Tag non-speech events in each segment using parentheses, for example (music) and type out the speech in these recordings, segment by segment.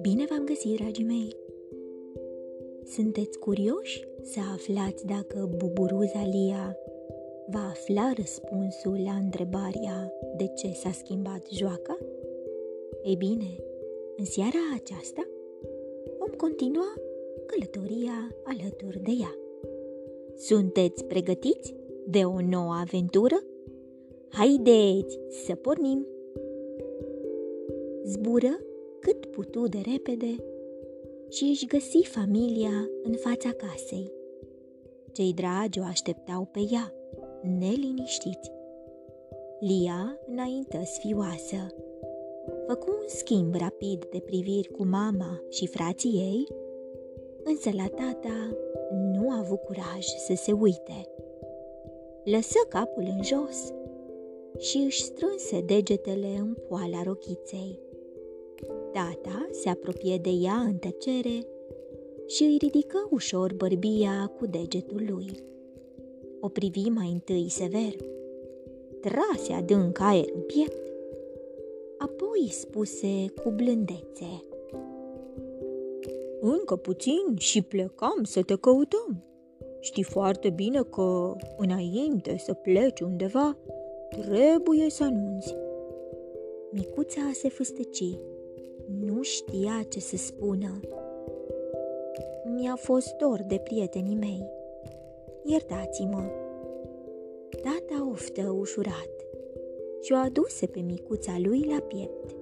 Bine v-am găsit, dragii mei! Sunteți curioși să aflați dacă buburuza Lia va afla răspunsul la întrebarea de ce s-a schimbat joaca? Ei bine, în seara aceasta vom continua călătoria alături de ea. Sunteți pregătiți de o nouă aventură? Haideți să pornim! Zbură cât putu de repede și își găsi familia în fața casei. Cei dragi o așteptau pe ea, neliniștiți. Lia înaintă sfioasă. Făcu un schimb rapid de priviri cu mama și frații ei, însă la tata nu a avut curaj să se uite. Lăsă capul în jos și își strânse degetele în poala rochiței. Tata se apropie de ea în tăcere și îi ridică ușor bărbia cu degetul lui. O privi mai întâi sever, trase adânc aer în piept, apoi spuse cu blândețe. Încă puțin și plecam să te căutăm. Știi foarte bine că, înainte să pleci undeva, trebuie să anunți. Micuța se fâstăci nu știa ce să spună. Mi-a fost dor de prietenii mei. Iertați-mă. Tata oftă ușurat și o aduse pe micuța lui la piept.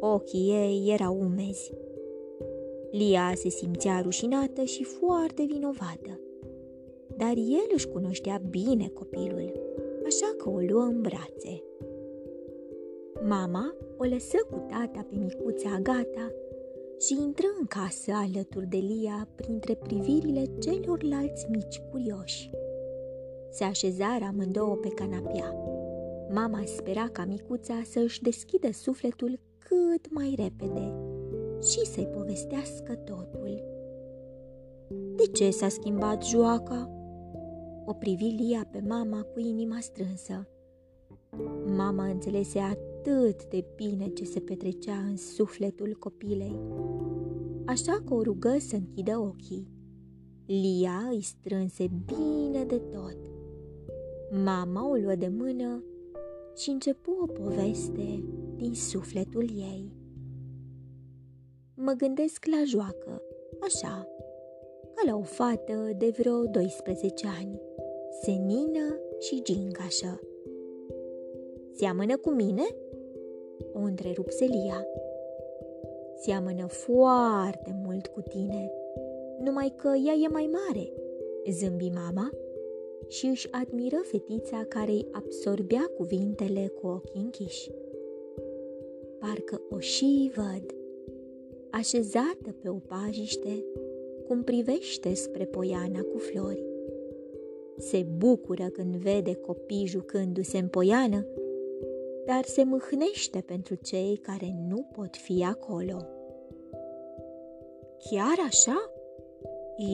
Ochii ei erau umezi. Lia se simțea rușinată și foarte vinovată. Dar el își cunoștea bine copilul, așa că o luă în brațe. Mama o lăsă cu tata pe micuța Agata și intră în casă alături de Lia printre privirile celorlalți mici curioși. Se așezară amândouă pe canapea. Mama spera ca micuța să își deschidă sufletul cât mai repede și să-i povestească totul. De ce s-a schimbat joaca? O privi Lia pe mama cu inima strânsă. Mama înțelese atât de bine ce se petrecea în sufletul copilei, așa că o rugă să închidă ochii. Lia îi strânse bine de tot. Mama o luă de mână și începu o poveste din sufletul ei. Mă gândesc la joacă, așa, ca la o fată de vreo 12 ani, senină și gingașă. Seamănă cu mine?" o întrerupse Lia. Seamănă foarte mult cu tine, numai că ea e mai mare, zâmbi mama și își admiră fetița care îi absorbea cuvintele cu ochii închiși. Parcă o și văd, așezată pe o pajiște, cum privește spre poiana cu flori. Se bucură când vede copii jucându-se în poiană dar se mâhnește pentru cei care nu pot fi acolo. Chiar așa?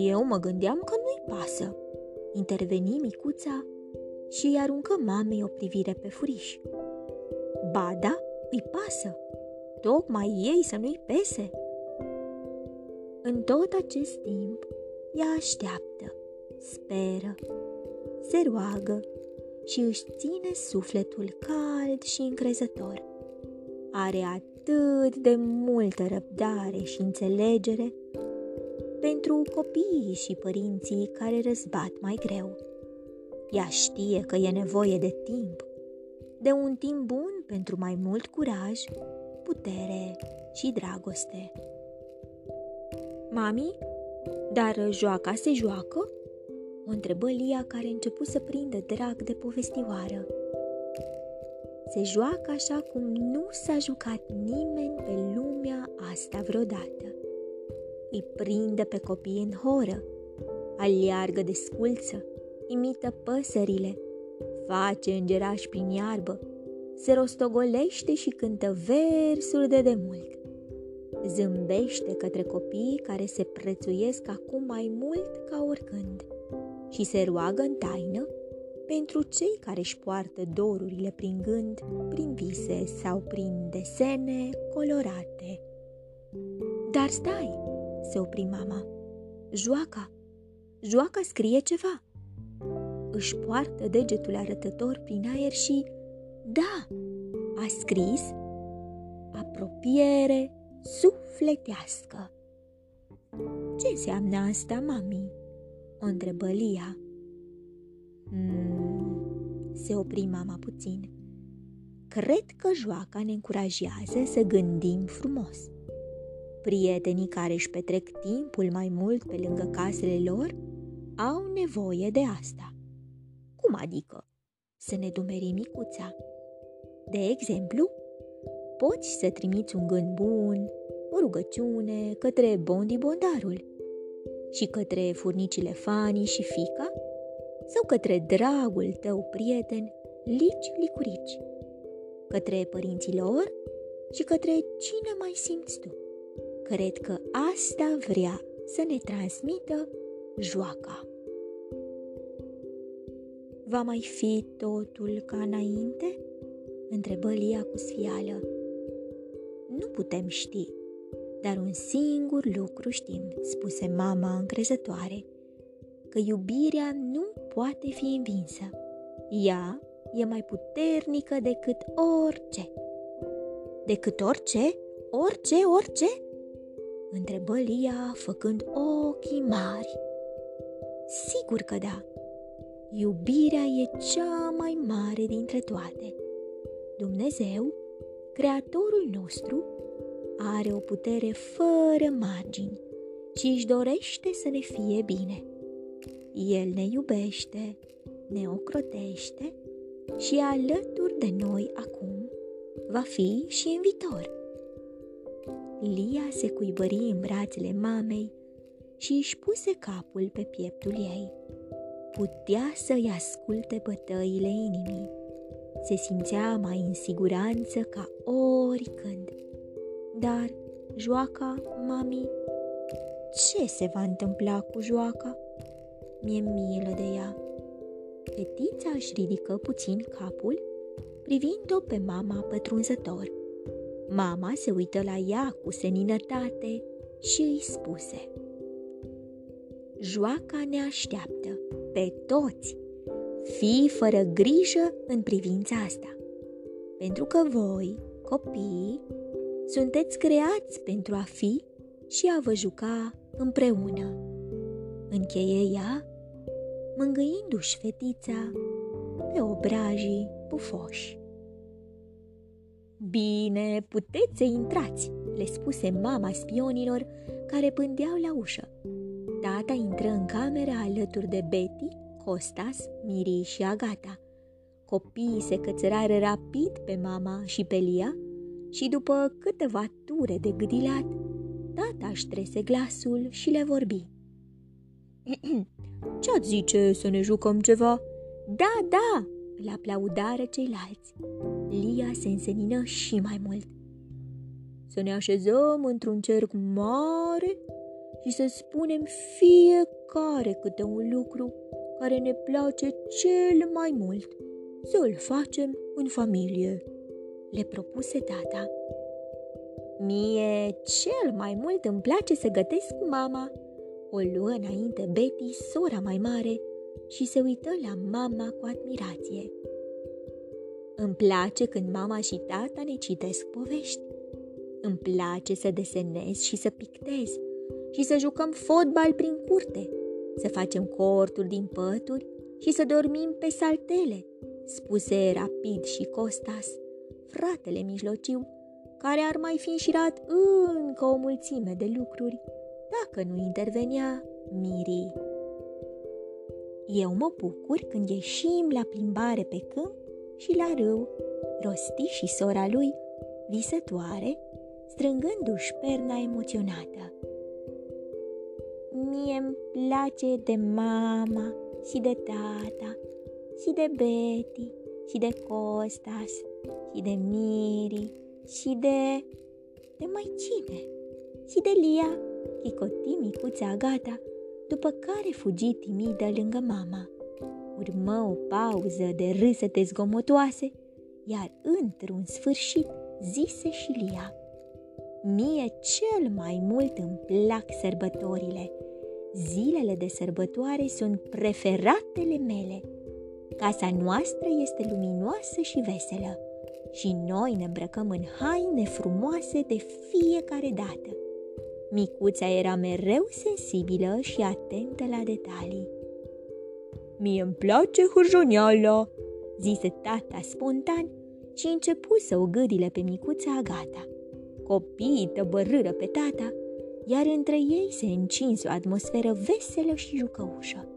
Eu mă gândeam că nu-i pasă. Interveni micuța și îi aruncă mamei o privire pe furiș. Ba da, îi pasă. Tocmai ei să nu-i pese. În tot acest timp, ea așteaptă, speră, se roagă și își ține sufletul cald și încrezător. Are atât de multă răbdare și înțelegere pentru copiii și părinții care răzbat mai greu. Ea știe că e nevoie de timp, de un timp bun pentru mai mult curaj, putere și dragoste. Mami, dar joaca se joacă? o întrebă Lia care începu să prindă drag de povestioară. Se joacă așa cum nu s-a jucat nimeni pe lumea asta vreodată. Îi prinde pe copii în horă, aliargă de sculță, imită păsările, face îngerași prin iarbă, se rostogolește și cântă versuri de demult. Zâmbește către copiii care se prețuiesc acum mai mult ca oricând și se roagă în taină pentru cei care își poartă dorurile prin gând, prin vise sau prin desene colorate. Dar stai, se opri mama. Joaca, joaca scrie ceva. Își poartă degetul arătător prin aer și, da, a scris apropiere sufletească. Ce înseamnă asta, mami? O întrebă Lia. Hmm, se opri mama puțin. Cred că joaca ne încurajează să gândim frumos. Prietenii care își petrec timpul mai mult pe lângă casele lor au nevoie de asta. Cum adică? Să ne dumeri micuța. De exemplu, poți să trimiți un gând bun, o rugăciune către Bondi Bondarul și către furnicile Fani și Fica sau către dragul tău prieten Lici Licurici, către părinții lor și către cine mai simți tu. Cred că asta vrea să ne transmită joaca. Va mai fi totul ca înainte? Întrebă Lia cu sfială. Nu putem ști, dar un singur lucru știm, spuse mama încrezătoare, că iubirea nu poate fi învinsă. Ea e mai puternică decât orice. Decât orice? Orice, orice? Întrebă Lia făcând ochii mari. Sigur că da. Iubirea e cea mai mare dintre toate. Dumnezeu, Creatorul nostru, are o putere fără margini și își dorește să ne fie bine. El ne iubește, ne ocrotește și e alături de noi acum, va fi și în viitor. Lia se cuibări în brațele mamei și își puse capul pe pieptul ei. Putea să-i asculte bătăile inimii. Se simțea mai în siguranță ca oricând. Dar joaca, mami, ce se va întâmpla cu joaca? Mi-e milă de ea. Fetița își ridică puțin capul, privind-o pe mama pătrunzător. Mama se uită la ea cu seninătate și îi spuse Joaca ne așteaptă pe toți. Fii fără grijă în privința asta, pentru că voi, copiii, sunteți creați pentru a fi și a vă juca împreună. Încheie ea, mângâindu-și fetița pe obrajii pufoși. Bine, puteți să intrați, le spuse mama spionilor care pândeau la ușă. Tata intră în camera alături de Betty, Costas, Miri și Agata. Copiii se cățărară rapid pe mama și pe Lia și după câteva ture de gâdilat, tata își trese glasul și le vorbi. (clears throat) Ce-ați zice să ne jucăm ceva? Da, da, îl aplaudară ceilalți. Lia se însenină și mai mult. Să ne așezăm într-un cerc mare și să spunem fiecare câte un lucru care ne place cel mai mult. Să îl facem în familie, le propuse tata. Mie cel mai mult îmi place să gătesc cu mama. O luă înainte Betty, sora mai mare, și se uită la mama cu admirație. Îmi place când mama și tata ne citesc povești. Îmi place să desenez și să pictez și să jucăm fotbal prin curte, să facem corturi din pături și să dormim pe saltele, spuse rapid și Costas, fratele mijlociu, care ar mai fi înșirat încă o mulțime de lucruri dacă nu intervenea Miri. Eu mă bucur când ieșim la plimbare pe câmp și la râu, rosti și sora lui, visătoare, strângându-și perna emoționată. Mie îmi place de mama și de tata și de Betty și de Costas și de Miri și de... de mai cine? Și de Lia, chicoti micuța gata, după care fugi timidă lângă mama. Urmă o pauză de râsete zgomotoase, iar într-un sfârșit zise și Lia. Mie cel mai mult îmi plac sărbătorile. Zilele de sărbătoare sunt preferatele mele. Casa noastră este luminoasă și veselă și noi ne îmbrăcăm în haine frumoase de fiecare dată. Micuța era mereu sensibilă și atentă la detalii. Mie îmi place hârjoneala, zise tata spontan și începu să o gâdile pe micuța Agata. Copiii tăbărâră pe tata, iar între ei se încinse o atmosferă veselă și jucăușă.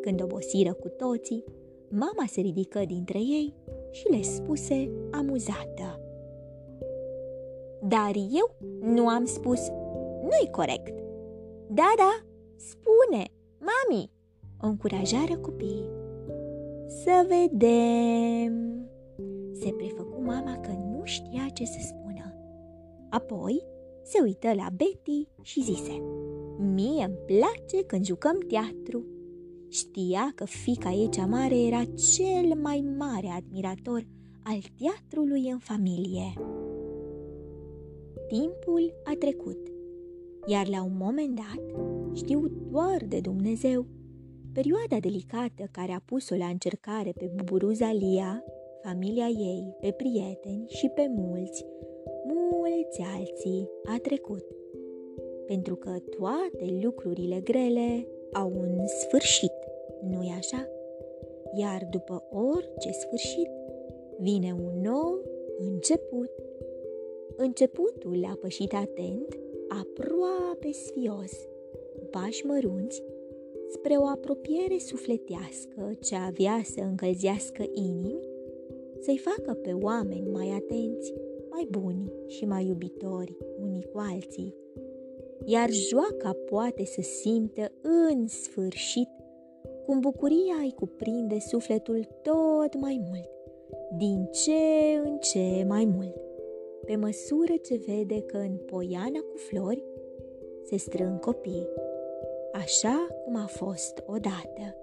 Când obosiră cu toții, mama se ridică dintre ei și le spuse amuzată. Dar eu nu am spus, nu-i corect. Da, da, spune, mami, o încurajară copiii. Să vedem, se prefăcu mama că nu știa ce să spună. Apoi se uită la Betty și zise, Mie îmi place când jucăm teatru. Știa că fica ei cea mare era cel mai mare admirator al teatrului în familie. Timpul a trecut, iar la un moment dat, știu doar de Dumnezeu, perioada delicată care a pus-o la încercare pe buburuza Lia, familia ei, pe prieteni și pe mulți, mulți alții a trecut. Pentru că toate lucrurile grele au un sfârșit, nu-i așa? Iar după orice sfârșit vine un nou început. Începutul a pășit atent, aproape sfios, cu pași mărunți, spre o apropiere sufletească ce avea să încălzească inimi, să-i facă pe oameni mai atenți, mai buni și mai iubitori unii cu alții. Iar joaca poate să simtă în sfârșit cum bucuria îi cuprinde sufletul tot mai mult, din ce în ce mai mult, pe măsură ce vede că în poiana cu flori se strâng copii, așa cum a fost odată.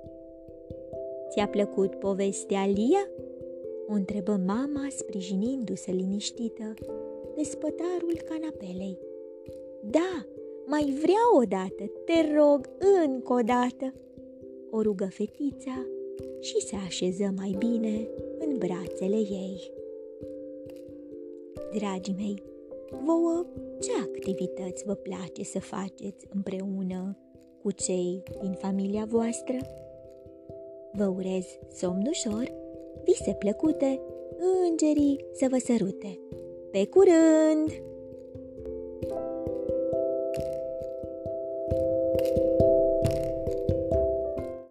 Ți-a plăcut povestea Lia? O întrebă mama, sprijinindu-se liniștită de spătarul canapelei. Da, mai vreau o dată, te rog, încă o dată, o rugă fetița și se așeză mai bine în brațele ei. Dragii mei, vouă ce activități vă place să faceți împreună cu cei din familia voastră? Vă urez somn ușor, vise plăcute, îngerii să vă sărute. Pe curând!